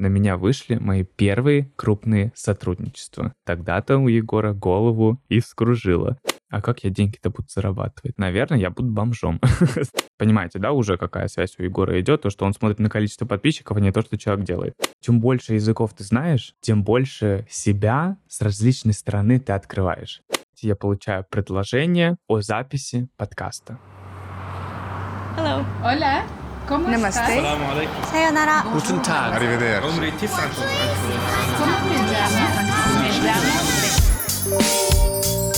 на меня вышли мои первые крупные сотрудничества. Тогда-то у Егора голову и вскружило. А как я деньги-то буду зарабатывать? Наверное, я буду бомжом. Понимаете, да, уже какая связь у Егора идет, то, что он смотрит на количество подписчиков, а не то, что человек делает. Чем больше языков ты знаешь, тем больше себя с различной стороны ты открываешь. Я получаю предложение о записи подкаста. Hello. Hola. Намасте. Сайонара. Гутен таг. Arrivederci.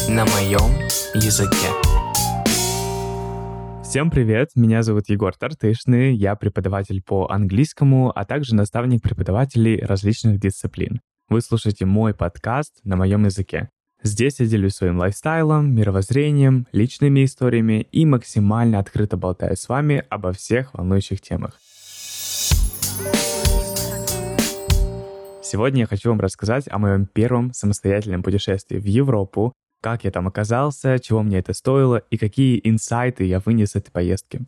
На моем языке. Всем привет, меня зовут Егор Тартышный, я преподаватель по английскому, а также наставник преподавателей различных дисциплин. Вы слушаете мой подкаст на моем языке. Здесь я делюсь своим лайфстайлом, мировоззрением, личными историями и максимально открыто болтаю с вами обо всех волнующих темах. Сегодня я хочу вам рассказать о моем первом самостоятельном путешествии в Европу, как я там оказался, чего мне это стоило и какие инсайты я вынес с этой поездки.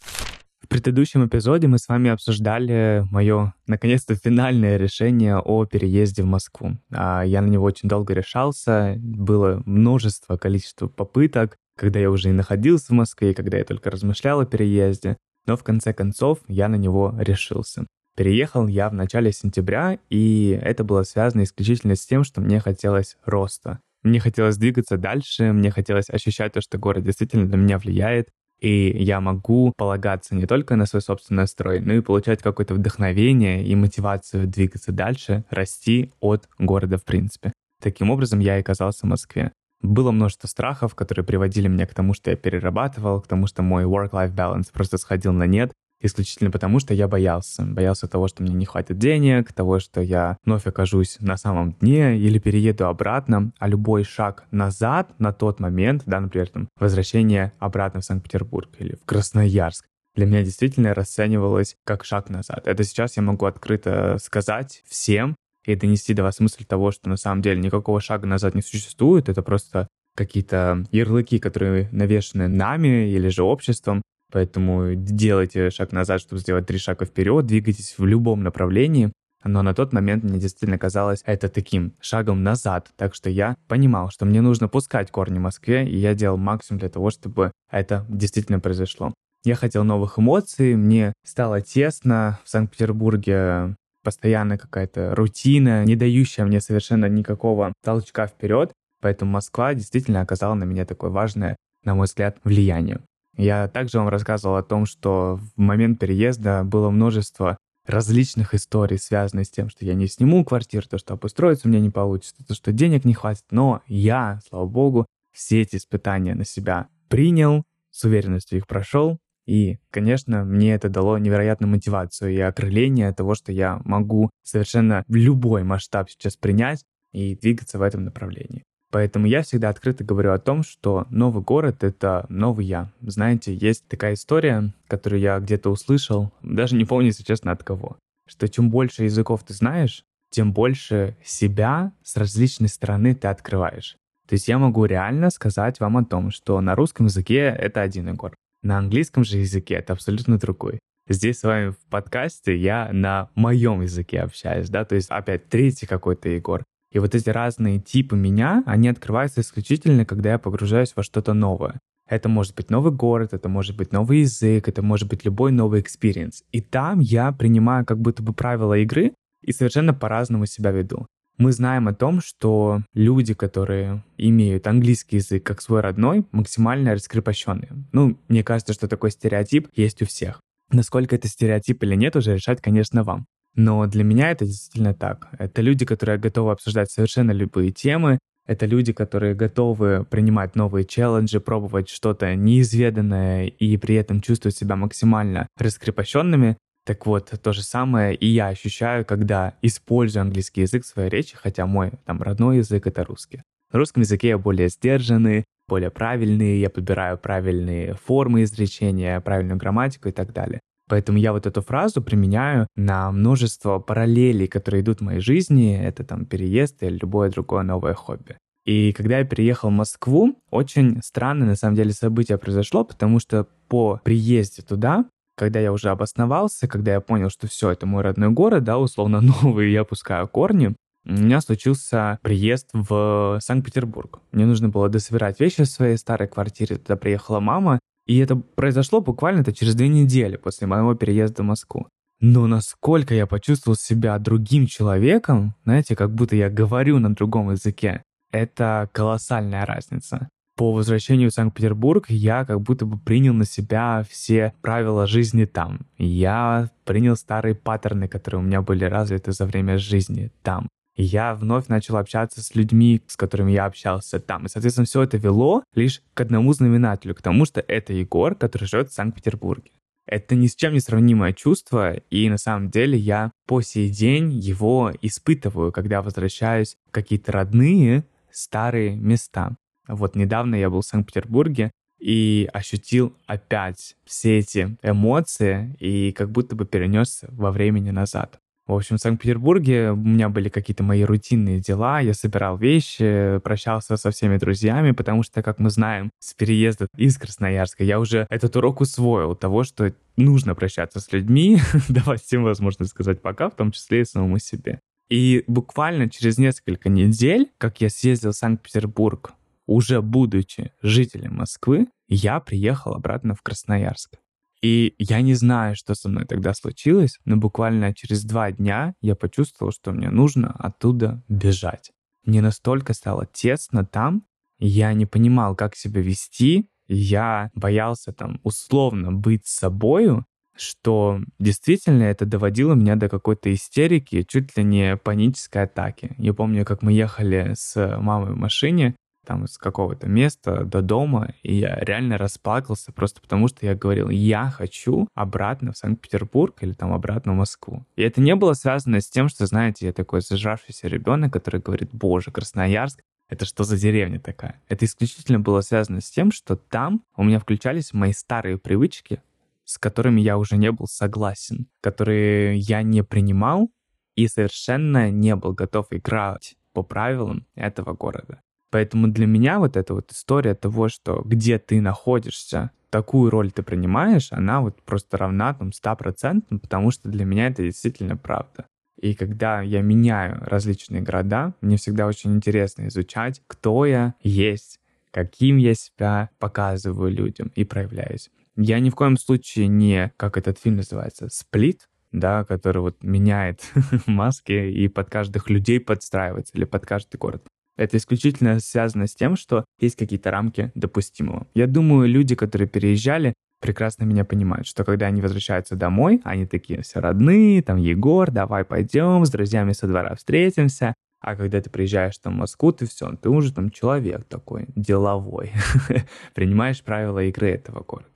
В предыдущем эпизоде мы с вами обсуждали мое, наконец-то, финальное решение о переезде в Москву. А Я на него очень долго решался, было множество, количество попыток, когда я уже и находился в Москве, когда я только размышлял о переезде, но в конце концов я на него решился. Переехал я в начале сентября, и это было связано исключительно с тем, что мне хотелось роста. Мне хотелось двигаться дальше, мне хотелось ощущать то, что город действительно на меня влияет, и я могу полагаться не только на свой собственный строй, но и получать какое-то вдохновение и мотивацию двигаться дальше, расти от города в принципе. Таким образом, я и оказался в Москве. Было множество страхов, которые приводили меня к тому, что я перерабатывал, к тому, что мой work-life balance просто сходил на нет, исключительно потому, что я боялся. Боялся того, что мне не хватит денег, того, что я вновь окажусь на самом дне или перееду обратно, а любой шаг назад на тот момент, да, например, там, возвращение обратно в Санкт-Петербург или в Красноярск, для меня действительно расценивалось как шаг назад. Это сейчас я могу открыто сказать всем и донести до вас мысль того, что на самом деле никакого шага назад не существует, это просто какие-то ярлыки, которые навешаны нами или же обществом, Поэтому делайте шаг назад, чтобы сделать три шага вперед, двигайтесь в любом направлении. Но на тот момент мне действительно казалось это таким шагом назад. Так что я понимал, что мне нужно пускать корни в Москве, и я делал максимум для того, чтобы это действительно произошло. Я хотел новых эмоций, мне стало тесно в Санкт-Петербурге, постоянно какая-то рутина, не дающая мне совершенно никакого толчка вперед. Поэтому Москва действительно оказала на меня такое важное, на мой взгляд, влияние. Я также вам рассказывал о том, что в момент переезда было множество различных историй, связанных с тем, что я не сниму квартиру, то, что обустроиться у меня не получится, то, что денег не хватит. Но я, слава богу, все эти испытания на себя принял, с уверенностью их прошел, и, конечно, мне это дало невероятную мотивацию и окрыление того, что я могу совершенно любой масштаб сейчас принять и двигаться в этом направлении. Поэтому я всегда открыто говорю о том, что новый город — это новый я. Знаете, есть такая история, которую я где-то услышал, даже не помню, если честно, от кого, что чем больше языков ты знаешь, тем больше себя с различной стороны ты открываешь. То есть я могу реально сказать вам о том, что на русском языке это один Егор, на английском же языке это абсолютно другой. Здесь с вами в подкасте я на моем языке общаюсь, да, то есть опять третий какой-то Егор. И вот эти разные типы меня, они открываются исключительно, когда я погружаюсь во что-то новое. Это может быть новый город, это может быть новый язык, это может быть любой новый experience. И там я принимаю как будто бы правила игры и совершенно по-разному себя веду. Мы знаем о том, что люди, которые имеют английский язык как свой родной, максимально раскрепощенные. Ну, мне кажется, что такой стереотип есть у всех. Насколько это стереотип или нет, уже решать, конечно, вам. Но для меня это действительно так. Это люди, которые готовы обсуждать совершенно любые темы, это люди, которые готовы принимать новые челленджи, пробовать что-то неизведанное и при этом чувствовать себя максимально раскрепощенными. Так вот, то же самое и я ощущаю, когда использую английский язык в своей речи, хотя мой там родной язык — это русский. На русском языке я более сдержанный, более правильный, я подбираю правильные формы изречения, правильную грамматику и так далее. Поэтому я вот эту фразу применяю на множество параллелей, которые идут в моей жизни. Это там переезд или любое другое новое хобби. И когда я переехал в Москву, очень странное на самом деле событие произошло, потому что по приезде туда когда я уже обосновался, когда я понял, что все, это мой родной город, да, условно новый, я пускаю корни, у меня случился приезд в Санкт-Петербург. Мне нужно было дособирать вещи в своей старой квартире. Туда приехала мама, и это произошло буквально-то через две недели после моего переезда в Москву. Но насколько я почувствовал себя другим человеком, знаете, как будто я говорю на другом языке, это колоссальная разница. По возвращению в Санкт-Петербург я как будто бы принял на себя все правила жизни там. Я принял старые паттерны, которые у меня были развиты за время жизни там я вновь начал общаться с людьми, с которыми я общался там. И, соответственно, все это вело лишь к одному знаменателю, к тому, что это Егор, который живет в Санкт-Петербурге. Это ни с чем не сравнимое чувство, и на самом деле я по сей день его испытываю, когда возвращаюсь в какие-то родные старые места. Вот недавно я был в Санкт-Петербурге и ощутил опять все эти эмоции и как будто бы перенесся во времени назад. В общем, в Санкт-Петербурге у меня были какие-то мои рутинные дела, я собирал вещи, прощался со всеми друзьями, потому что, как мы знаем, с переезда из Красноярска я уже этот урок усвоил того, что нужно прощаться с людьми, давать всем возможность сказать пока, в том числе и самому себе. И буквально через несколько недель, как я съездил в Санкт-Петербург, уже будучи жителем Москвы, я приехал обратно в Красноярск. И я не знаю, что со мной тогда случилось, но буквально через два дня я почувствовал, что мне нужно оттуда бежать. Мне настолько стало тесно там, я не понимал, как себя вести, я боялся там условно быть собою, что действительно это доводило меня до какой-то истерики, чуть ли не панической атаки. Я помню, как мы ехали с мамой в машине, там из какого-то места до дома, и я реально расплакался просто потому, что я говорил, я хочу обратно в Санкт-Петербург или там обратно в Москву. И это не было связано с тем, что, знаете, я такой зажравшийся ребенок, который говорит, боже, Красноярск, это что за деревня такая? Это исключительно было связано с тем, что там у меня включались мои старые привычки, с которыми я уже не был согласен, которые я не принимал и совершенно не был готов играть по правилам этого города. Поэтому для меня вот эта вот история того, что где ты находишься, такую роль ты принимаешь, она вот просто равна там 100%, потому что для меня это действительно правда. И когда я меняю различные города, мне всегда очень интересно изучать, кто я есть, каким я себя показываю людям и проявляюсь. Я ни в коем случае не, как этот фильм называется, сплит, да, который вот меняет маски и под каждых людей подстраивается или под каждый город. Это исключительно связано с тем, что есть какие-то рамки допустимого. Я думаю, люди, которые переезжали, прекрасно меня понимают, что когда они возвращаются домой, они такие все родные, там Егор, давай пойдем, с друзьями со двора встретимся. А когда ты приезжаешь там в Москву, ты все, ты уже там человек такой, деловой. Принимаешь правила игры этого города.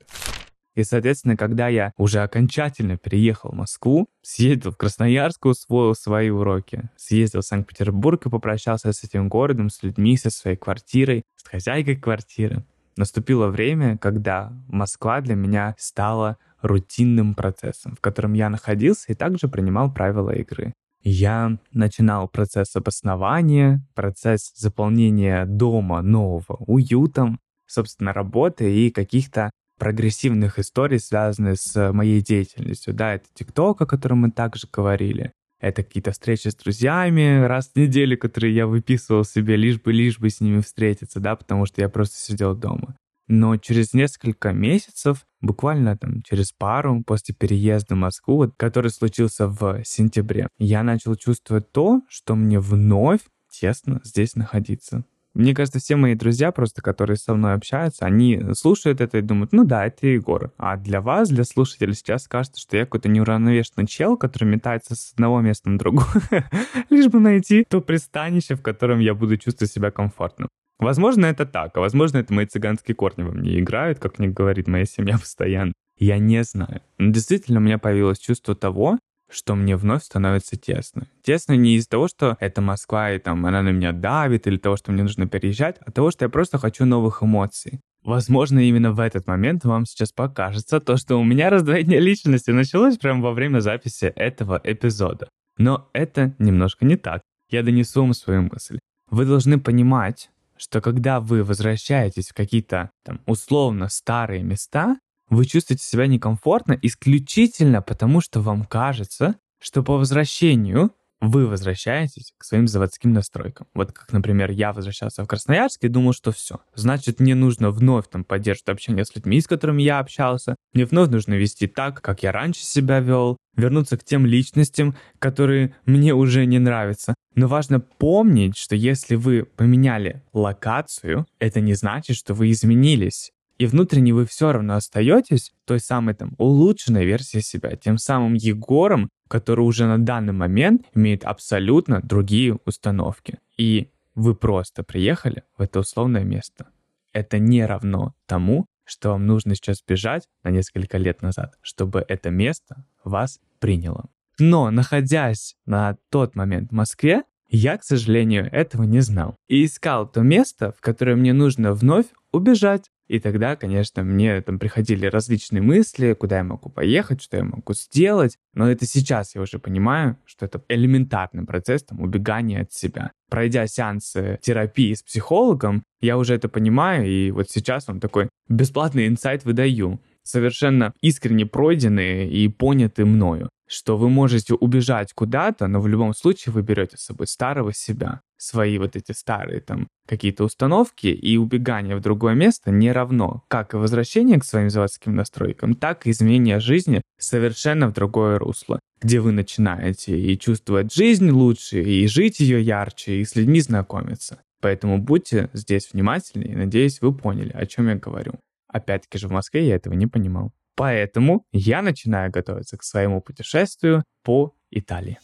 И, соответственно, когда я уже окончательно переехал в Москву, съездил в Красноярск, усвоил свои уроки, съездил в Санкт-Петербург и попрощался с этим городом, с людьми, со своей квартирой, с хозяйкой квартиры. Наступило время, когда Москва для меня стала рутинным процессом, в котором я находился и также принимал правила игры. Я начинал процесс обоснования, процесс заполнения дома нового уютом, собственно, работы и каких-то прогрессивных историй, связанных с моей деятельностью. Да, это ТикТок, о котором мы также говорили. Это какие-то встречи с друзьями раз в неделю, которые я выписывал себе, лишь бы, лишь бы с ними встретиться, да, потому что я просто сидел дома. Но через несколько месяцев, буквально там через пару после переезда в Москву, который случился в сентябре, я начал чувствовать то, что мне вновь тесно здесь находиться. Мне кажется, все мои друзья просто, которые со мной общаются, они слушают это и думают, ну да, это Егор. А для вас, для слушателей, сейчас кажется, что я какой-то неуравновешенный чел, который метается с одного места на другое, лишь бы найти то пристанище, в котором я буду чувствовать себя комфортно. Возможно, это так, а возможно, это мои цыганские корни во мне играют, как мне говорит моя семья постоянно. Я не знаю. Но действительно у меня появилось чувство того, что мне вновь становится тесно. Тесно не из-за того, что это Москва, и там она на меня давит, или того, что мне нужно переезжать, а того, что я просто хочу новых эмоций. Возможно, именно в этот момент вам сейчас покажется то, что у меня раздвоение личности началось прямо во время записи этого эпизода. Но это немножко не так. Я донесу вам свою мысль. Вы должны понимать, что когда вы возвращаетесь в какие-то там условно старые места, вы чувствуете себя некомфортно исключительно потому, что вам кажется, что по возвращению вы возвращаетесь к своим заводским настройкам. Вот как, например, я возвращался в Красноярск и думал, что все. Значит, мне нужно вновь там поддерживать общение с людьми, с которыми я общался. Мне вновь нужно вести так, как я раньше себя вел, вернуться к тем личностям, которые мне уже не нравятся. Но важно помнить, что если вы поменяли локацию, это не значит, что вы изменились и внутренне вы все равно остаетесь той самой там улучшенной версией себя, тем самым Егором, который уже на данный момент имеет абсолютно другие установки. И вы просто приехали в это условное место. Это не равно тому, что вам нужно сейчас бежать на несколько лет назад, чтобы это место вас приняло. Но находясь на тот момент в Москве, я, к сожалению, этого не знал. И искал то место, в которое мне нужно вновь убежать, и тогда, конечно, мне там приходили различные мысли, куда я могу поехать, что я могу сделать. Но это сейчас я уже понимаю, что это элементарный процесс там, убегания от себя. Пройдя сеансы терапии с психологом, я уже это понимаю, и вот сейчас вам такой бесплатный инсайт выдаю совершенно искренне пройденные и поняты мною что вы можете убежать куда-то, но в любом случае вы берете с собой старого себя, свои вот эти старые там какие-то установки, и убегание в другое место не равно как и возвращение к своим заводским настройкам, так и изменение жизни совершенно в другое русло, где вы начинаете и чувствовать жизнь лучше, и жить ее ярче, и с людьми знакомиться. Поэтому будьте здесь внимательны, и надеюсь, вы поняли, о чем я говорю. Опять-таки же в Москве я этого не понимал. Поэтому я начинаю готовиться к своему путешествию по Италии.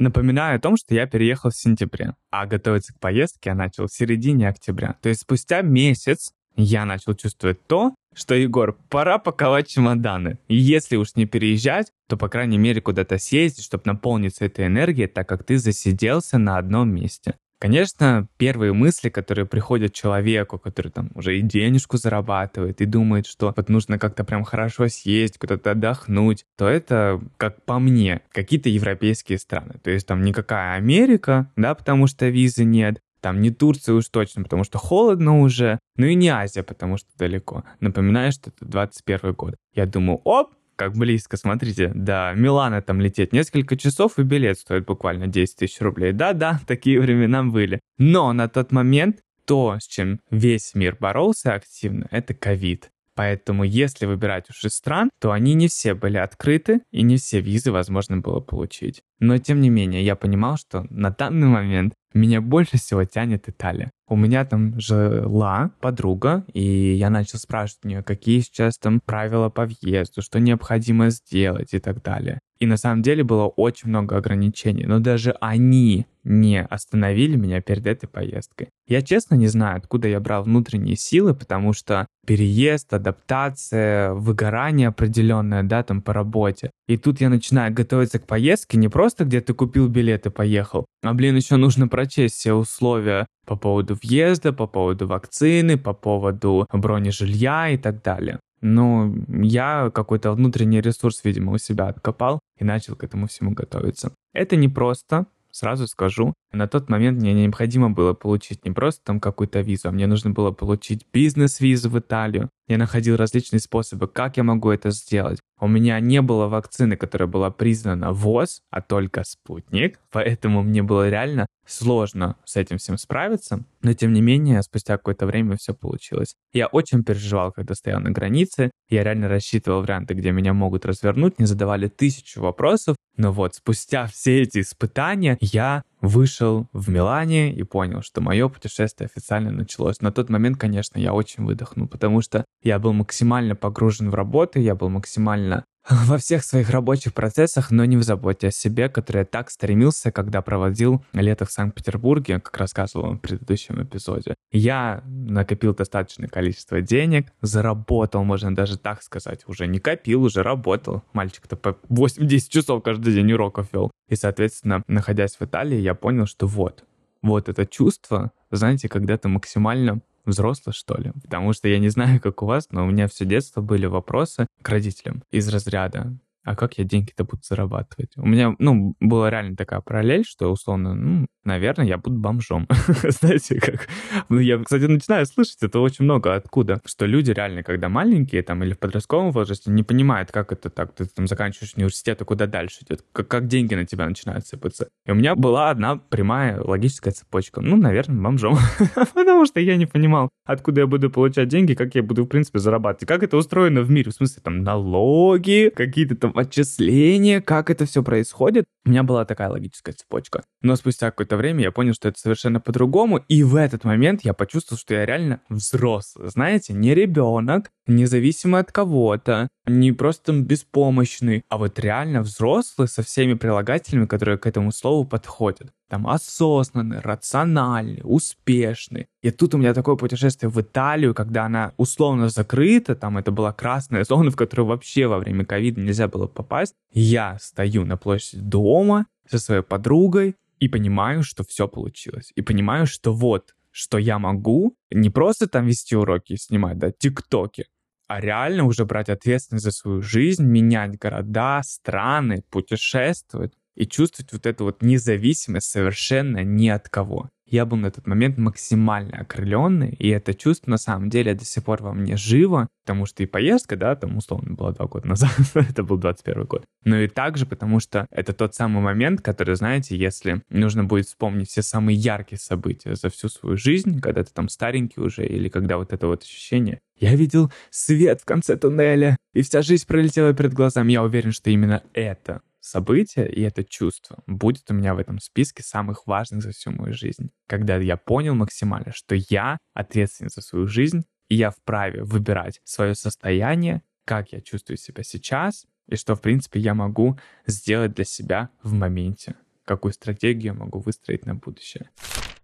Напоминаю о том, что я переехал в сентябре, а готовиться к поездке я начал в середине октября. То есть спустя месяц я начал чувствовать то, что, Егор, пора паковать чемоданы. И если уж не переезжать, то, по крайней мере, куда-то съездить, чтобы наполниться этой энергией, так как ты засиделся на одном месте. Конечно, первые мысли, которые приходят человеку, который там уже и денежку зарабатывает, и думает, что вот нужно как-то прям хорошо съесть, куда-то отдохнуть, то это, как по мне, какие-то европейские страны. То есть там никакая Америка, да, потому что визы нет, там не Турция уж точно, потому что холодно уже, ну и не Азия, потому что далеко. Напоминаю, что это 21 год. Я думаю, оп, как близко, смотрите, до Милана там лететь несколько часов, и билет стоит буквально 10 тысяч рублей. Да-да, такие времена были. Но на тот момент то, с чем весь мир боролся активно, это ковид. Поэтому, если выбирать уж из стран, то они не все были открыты, и не все визы возможно было получить. Но, тем не менее, я понимал, что на данный момент меня больше всего тянет Италия. У меня там жила подруга, и я начал спрашивать у нее, какие сейчас там правила по въезду, что необходимо сделать и так далее. И на самом деле было очень много ограничений, но даже они не остановили меня перед этой поездкой. Я честно не знаю, откуда я брал внутренние силы, потому что переезд, адаптация, выгорание определенное, да, там по работе. И тут я начинаю готовиться к поездке не просто где ты купил билет и поехал, а, блин, еще нужно прочесть все условия по поводу въезда, по поводу вакцины, по поводу бронежилья и так далее. Но я какой-то внутренний ресурс, видимо, у себя откопал и начал к этому всему готовиться. Это не просто, сразу скажу. На тот момент мне необходимо было получить не просто там какую-то визу, а мне нужно было получить бизнес-визу в Италию. Я находил различные способы, как я могу это сделать. У меня не было вакцины, которая была признана ВОЗ, а только спутник, поэтому мне было реально сложно с этим всем справиться, но тем не менее, спустя какое-то время все получилось. Я очень переживал, когда стоял на границе, я реально рассчитывал варианты, где меня могут развернуть, не задавали тысячу вопросов, но вот спустя все эти испытания я вышел в Милане и понял, что мое путешествие официально началось. На тот момент, конечно, я очень выдохнул, потому что я был максимально погружен в работу, я был максимально во всех своих рабочих процессах, но не в заботе о себе, который я так стремился, когда проводил лето в Санкт-Петербурге, как рассказывал в предыдущем эпизоде. Я накопил достаточное количество денег, заработал, можно даже так сказать, уже не копил, уже работал. Мальчик-то по 8-10 часов каждый день уроков вел. И, соответственно, находясь в Италии, я понял, что вот, вот это чувство, знаете, когда ты максимально взрослый, что ли. Потому что я не знаю, как у вас, но у меня все детство были вопросы к родителям из разряда а как я деньги-то буду зарабатывать? У меня, ну, была реально такая параллель, что, условно, ну, наверное, я буду бомжом. Знаете, как... Ну, я, кстати, начинаю слышать это очень много откуда, что люди реально, когда маленькие, там, или в подростковом возрасте, не понимают, как это так, ты там заканчиваешь университет, а куда дальше идет, как, как деньги на тебя начинают сыпаться. И у меня была одна прямая логическая цепочка. Ну, наверное, бомжом. Потому что я не понимал, откуда я буду получать деньги, как я буду, в принципе, зарабатывать. Как это устроено в мире, в смысле, там, налоги, какие-то там отчисления, как это все происходит. У меня была такая логическая цепочка. Но спустя какое-то время я понял, что это совершенно по-другому, и в этот момент я почувствовал, что я реально взрослый. Знаете, не ребенок, независимо от кого-то, не просто беспомощный, а вот реально взрослый со всеми прилагательными, которые к этому слову подходят. Там осознанный, рациональный, успешный. И тут у меня такое путешествие в Италию, когда она условно закрыта, там это была красная зона, в которую вообще во время ковида нельзя было попасть. Я стою на площади дома со своей подругой и понимаю, что все получилось. И понимаю, что вот, что я могу не просто там вести уроки и снимать, да, тиктоки, а реально уже брать ответственность за свою жизнь, менять города, страны, путешествовать и чувствовать вот эту вот независимость совершенно ни от кого. Я был на тот момент максимально окрыленный, и это чувство на самом деле до сих пор во мне живо, потому что и поездка, да, там условно была два года назад, это был 21 год, но и также потому что это тот самый момент, который, знаете, если нужно будет вспомнить все самые яркие события за всю свою жизнь, когда ты там старенький уже, или когда вот это вот ощущение, я видел свет в конце туннеля, и вся жизнь пролетела перед глазами. Я уверен, что именно это событие и это чувство будет у меня в этом списке самых важных за всю мою жизнь. Когда я понял максимально, что я ответственен за свою жизнь, и я вправе выбирать свое состояние, как я чувствую себя сейчас, и что, в принципе, я могу сделать для себя в моменте, какую стратегию я могу выстроить на будущее.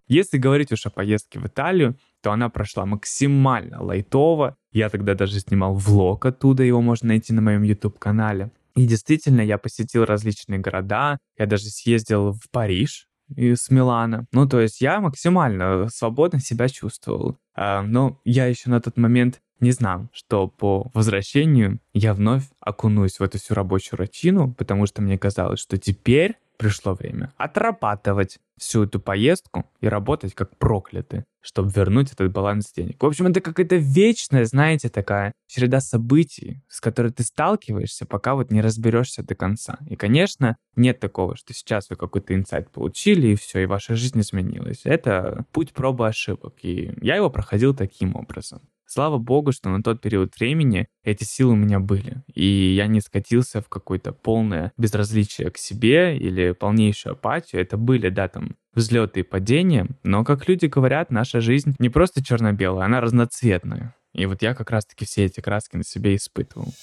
Если говорить уж о поездке в Италию, то она прошла максимально лайтово. Я тогда даже снимал влог оттуда, его можно найти на моем YouTube-канале. И действительно, я посетил различные города, я даже съездил в Париж из Милана. Ну, то есть я максимально свободно себя чувствовал. А, но я еще на тот момент не знал, что по возвращению я вновь окунусь в эту всю рабочую рутину, потому что мне казалось, что теперь пришло время отрабатывать всю эту поездку и работать как прокляты, чтобы вернуть этот баланс денег. В общем, это какая-то вечная, знаете, такая череда событий, с которой ты сталкиваешься, пока вот не разберешься до конца. И, конечно, нет такого, что сейчас вы какой-то инсайт получили, и все, и ваша жизнь изменилась. Это путь пробы ошибок, и я его проходил таким образом. Слава богу, что на тот период времени эти силы у меня были, и я не скатился в какое-то полное безразличие к себе или полнейшую апатию. Это были, да, там взлеты и падения, но, как люди говорят, наша жизнь не просто черно-белая, она разноцветная. И вот я как раз-таки все эти краски на себе испытывал.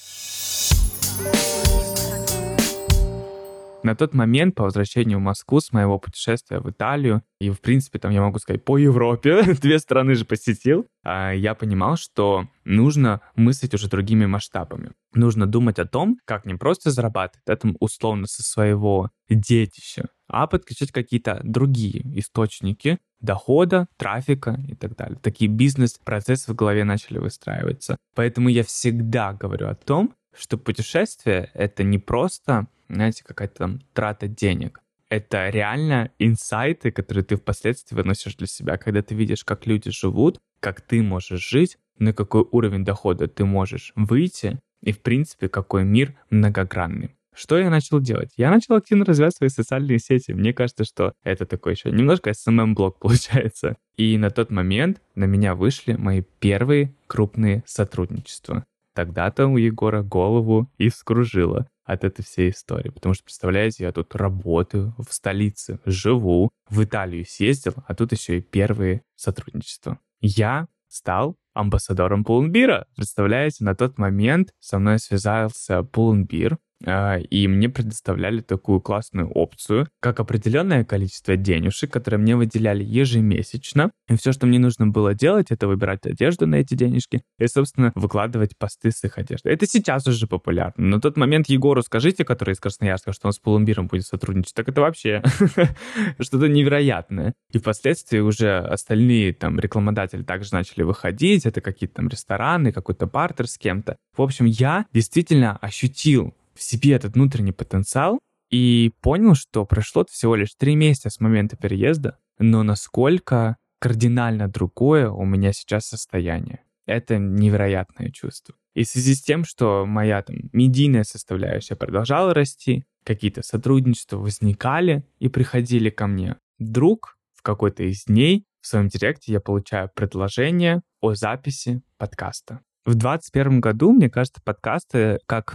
На тот момент, по возвращению в Москву с моего путешествия в Италию, и, в принципе, там, я могу сказать, по Европе, две страны же посетил, а, я понимал, что нужно мыслить уже другими масштабами. Нужно думать о том, как не просто зарабатывать, это условно со своего детища, а подключать какие-то другие источники дохода, трафика и так далее. Такие бизнес-процессы в голове начали выстраиваться. Поэтому я всегда говорю о том, что путешествие — это не просто знаете, какая-то там трата денег. Это реально инсайты, которые ты впоследствии выносишь для себя, когда ты видишь, как люди живут, как ты можешь жить, на какой уровень дохода ты можешь выйти, и, в принципе, какой мир многогранный. Что я начал делать? Я начал активно развивать свои социальные сети. Мне кажется, что это такой еще немножко SMM-блог получается. И на тот момент на меня вышли мои первые крупные сотрудничества. Тогда-то у Егора голову и вскружило от этой всей истории. Потому что, представляете, я тут работаю в столице, живу, в Италию съездил, а тут еще и первые сотрудничества. Я стал амбассадором Пулнбира. Представляете, на тот момент со мной связался Пулнбир, а, и мне предоставляли такую классную опцию, как определенное количество денежек, которые мне выделяли ежемесячно. И все, что мне нужно было делать, это выбирать одежду на эти денежки и, собственно, выкладывать посты с их одеждой. Это сейчас уже популярно. Но тот момент Егору скажите, который из Красноярска, что он с Пулумбиром будет сотрудничать, так это вообще что-то невероятное. И впоследствии уже остальные там рекламодатели также начали выходить, это какие-то там рестораны, какой-то бартер с кем-то. В общем, я действительно ощутил в себе этот внутренний потенциал и понял, что прошло всего лишь три месяца с момента переезда, но насколько кардинально другое у меня сейчас состояние. Это невероятное чувство. И в связи с тем, что моя там медийная составляющая продолжала расти, какие-то сотрудничества возникали и приходили ко мне, вдруг в какой-то из дней в своем директе я получаю предложение о записи подкаста. В 2021 году, мне кажется, подкасты как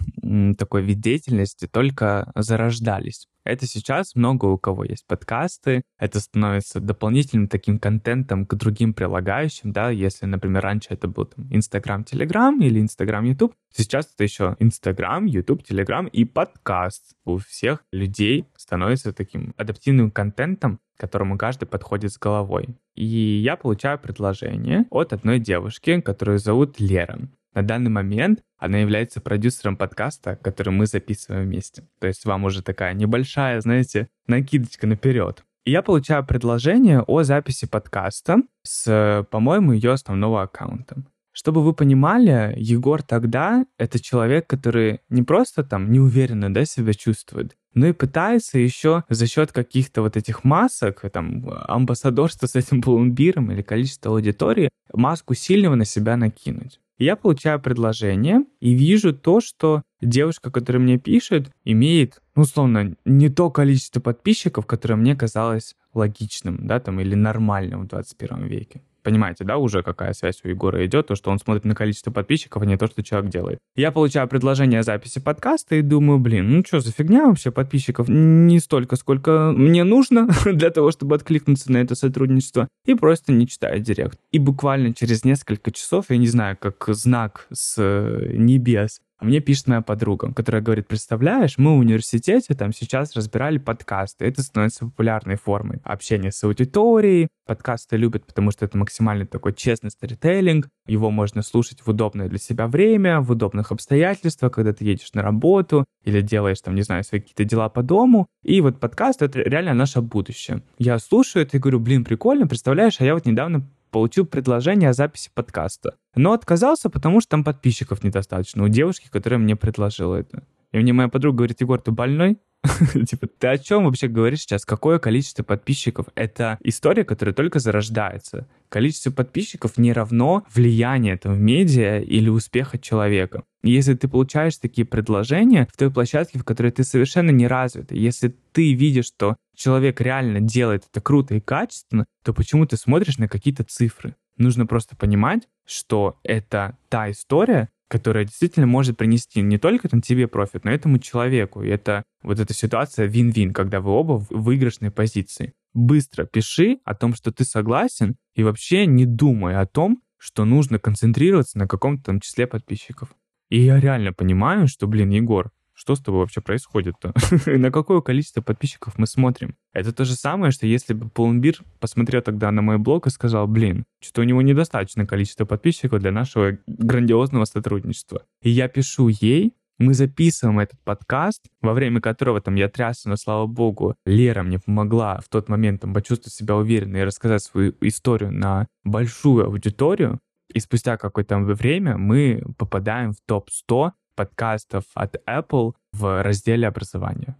такой вид деятельности только зарождались. Это сейчас много у кого есть подкасты, это становится дополнительным таким контентом к другим прилагающим, да, если, например, раньше это был там Инстаграм, Телеграм или Инстаграм, Ютуб, сейчас это еще Инстаграм, Ютуб, Телеграм и подкаст. У всех людей становится таким адаптивным контентом, которому каждый подходит с головой. И я получаю предложение от одной девушки, которую зовут Лера. На данный момент она является продюсером подкаста, который мы записываем вместе. То есть вам уже такая небольшая, знаете, накидочка наперед. И я получаю предложение о записи подкаста с, по-моему, ее основного аккаунта. Чтобы вы понимали, Егор тогда — это человек, который не просто там неуверенно да, себя чувствует, но и пытается еще за счет каких-то вот этих масок, там, амбассадорства с этим пломбиром или количества аудитории, маску сильного на себя накинуть я получаю предложение и вижу то, что девушка, которая мне пишет, имеет, ну, условно, не то количество подписчиков, которое мне казалось логичным, да, там, или нормальным в 21 веке. Понимаете, да, уже какая связь у Егора идет, то, что он смотрит на количество подписчиков, а не то, что человек делает. Я получаю предложение о записи подкаста и думаю, блин, ну что за фигня вообще подписчиков? Не столько, сколько мне нужно для того, чтобы откликнуться на это сотрудничество. И просто не читаю директ. И буквально через несколько часов, я не знаю, как знак с э, небес, мне пишет моя подруга, которая говорит, представляешь, мы в университете там сейчас разбирали подкасты. Это становится популярной формой общения с аудиторией. Подкасты любят, потому что это максимально такой честный сторителлинг. Его можно слушать в удобное для себя время, в удобных обстоятельствах, когда ты едешь на работу или делаешь там, не знаю, свои какие-то дела по дому. И вот подкаст — это реально наше будущее. Я слушаю это и говорю, блин, прикольно, представляешь, а я вот недавно получил предложение о записи подкаста. Но отказался, потому что там подписчиков недостаточно у девушки, которая мне предложила это. И мне моя подруга говорит, Егор, ты больной? Типа, ты о чем вообще говоришь сейчас? Какое количество подписчиков? Это история, которая только зарождается. Количество подписчиков не равно влияние там в медиа или успеха человека. Если ты получаешь такие предложения в той площадке, в которой ты совершенно не развит, если ты видишь, что человек реально делает это круто и качественно, то почему ты смотришь на какие-то цифры? Нужно просто понимать, что это та история, которая действительно может принести не только там, тебе профит, но этому человеку. И это вот эта ситуация вин-вин, когда вы оба в выигрышной позиции. Быстро пиши о том, что ты согласен, и вообще не думай о том, что нужно концентрироваться на каком-то там числе подписчиков. И я реально понимаю, что, блин, Егор, что с тобой вообще происходит-то? на какое количество подписчиков мы смотрим? Это то же самое, что если бы Пломбир посмотрел тогда на мой блог и сказал, блин, что у него недостаточно количество подписчиков для нашего грандиозного сотрудничества. И я пишу ей, мы записываем этот подкаст, во время которого там я трясся, но слава богу, Лера мне помогла в тот момент там почувствовать себя уверенно и рассказать свою историю на большую аудиторию. И спустя какое-то время мы попадаем в топ-100 подкастов от Apple в разделе образования.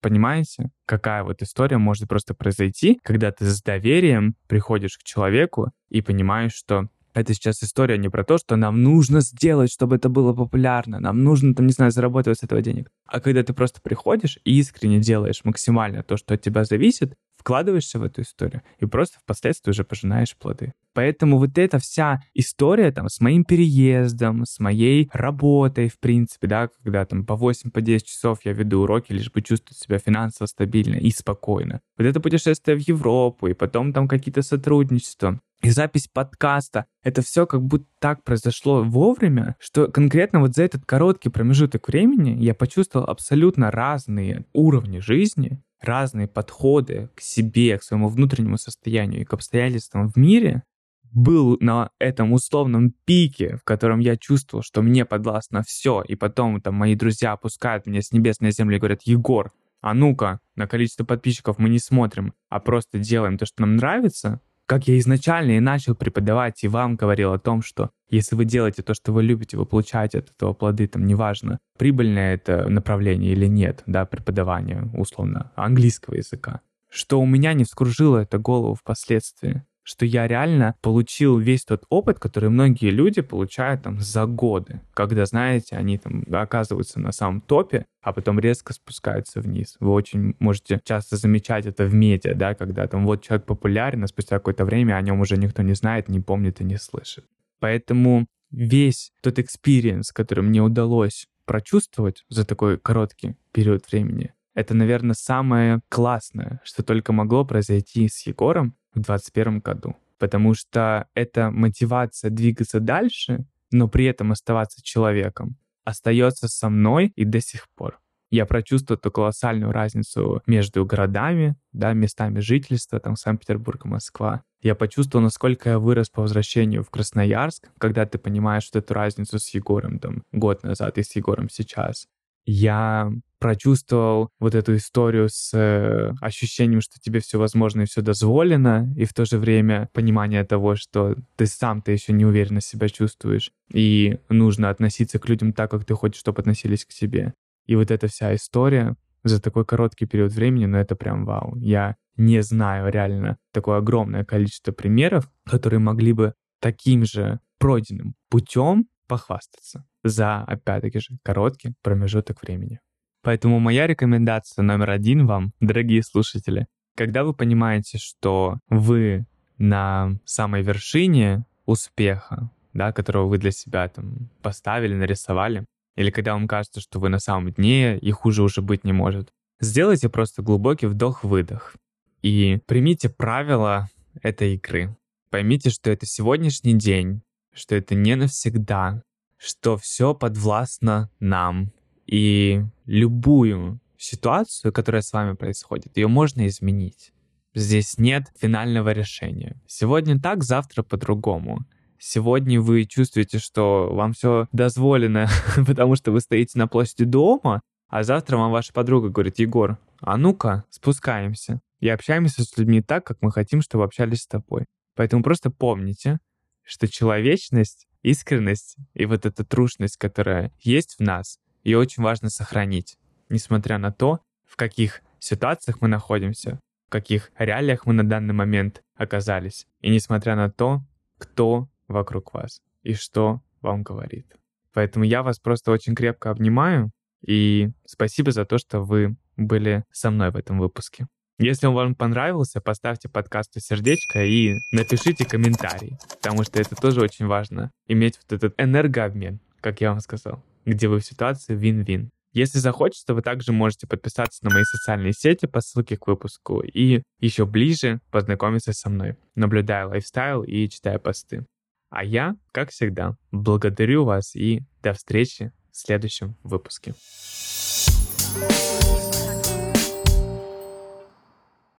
Понимаете, какая вот история может просто произойти, когда ты с доверием приходишь к человеку и понимаешь, что это сейчас история не про то, что нам нужно сделать, чтобы это было популярно, нам нужно, там, не знаю, заработать с этого денег. А когда ты просто приходишь и искренне делаешь максимально то, что от тебя зависит, вкладываешься в эту историю и просто впоследствии уже пожинаешь плоды. Поэтому вот эта вся история там с моим переездом, с моей работой, в принципе, да, когда там по 8-10 по часов я веду уроки, лишь бы чувствовать себя финансово стабильно и спокойно. Вот это путешествие в Европу, и потом там какие-то сотрудничества, и запись подкаста. Это все как будто так произошло вовремя, что конкретно вот за этот короткий промежуток времени я почувствовал абсолютно разные уровни жизни, разные подходы к себе, к своему внутреннему состоянию и к обстоятельствам в мире, был на этом условном пике, в котором я чувствовал, что мне подвластно все, и потом там мои друзья опускают меня с небес на землю и говорят, Егор, а ну-ка, на количество подписчиков мы не смотрим, а просто делаем то, что нам нравится, как я изначально и начал преподавать, и вам говорил о том, что если вы делаете то, что вы любите, вы получаете от этого плоды, там неважно, прибыльное это направление или нет, да, преподавание, условно, английского языка, что у меня не вскружило это голову впоследствии что я реально получил весь тот опыт, который многие люди получают там за годы, когда, знаете, они там оказываются на самом топе, а потом резко спускаются вниз. Вы очень можете часто замечать это в медиа, да, когда там вот человек популярен, а спустя какое-то время о нем уже никто не знает, не помнит и не слышит. Поэтому весь тот experience, который мне удалось прочувствовать за такой короткий период времени, это, наверное, самое классное, что только могло произойти с Егором в 2021 году. Потому что это мотивация двигаться дальше, но при этом оставаться человеком, остается со мной и до сих пор. Я прочувствовал эту колоссальную разницу между городами, да, местами жительства, там Санкт-Петербург, Москва. Я почувствовал, насколько я вырос по возвращению в Красноярск, когда ты понимаешь вот эту разницу с Егором там год назад и с Егором сейчас я прочувствовал вот эту историю с э, ощущением, что тебе все возможно и все дозволено, и в то же время понимание того, что ты сам ты еще не уверенно себя чувствуешь, и нужно относиться к людям так, как ты хочешь, чтобы относились к тебе. И вот эта вся история за такой короткий период времени, ну это прям вау. Я не знаю реально такое огромное количество примеров, которые могли бы таким же пройденным путем похвастаться за, опять-таки же, короткий промежуток времени. Поэтому моя рекомендация номер один вам, дорогие слушатели, когда вы понимаете, что вы на самой вершине успеха, да, которого вы для себя там поставили, нарисовали, или когда вам кажется, что вы на самом дне и хуже уже быть не может, сделайте просто глубокий вдох-выдох и примите правила этой игры. Поймите, что это сегодняшний день, что это не навсегда, что все подвластно нам. И любую ситуацию, которая с вами происходит, ее можно изменить. Здесь нет финального решения. Сегодня так, завтра по-другому. Сегодня вы чувствуете, что вам все дозволено, потому что вы стоите на площади дома, а завтра вам ваша подруга говорит, Егор, а ну-ка, спускаемся и общаемся с людьми так, как мы хотим, чтобы общались с тобой. Поэтому просто помните, что человечность, искренность и вот эта трушность, которая есть в нас, ее очень важно сохранить, несмотря на то, в каких ситуациях мы находимся, в каких реалиях мы на данный момент оказались, и несмотря на то, кто вокруг вас и что вам говорит. Поэтому я вас просто очень крепко обнимаю и спасибо за то, что вы были со мной в этом выпуске. Если он вам понравился, поставьте подкасту сердечко и напишите комментарий, потому что это тоже очень важно, иметь вот этот энергообмен, как я вам сказал, где вы в ситуации вин-вин. Если захочется, вы также можете подписаться на мои социальные сети по ссылке к выпуску и еще ближе познакомиться со мной, наблюдая лайфстайл и читая посты. А я, как всегда, благодарю вас и до встречи в следующем выпуске. thank you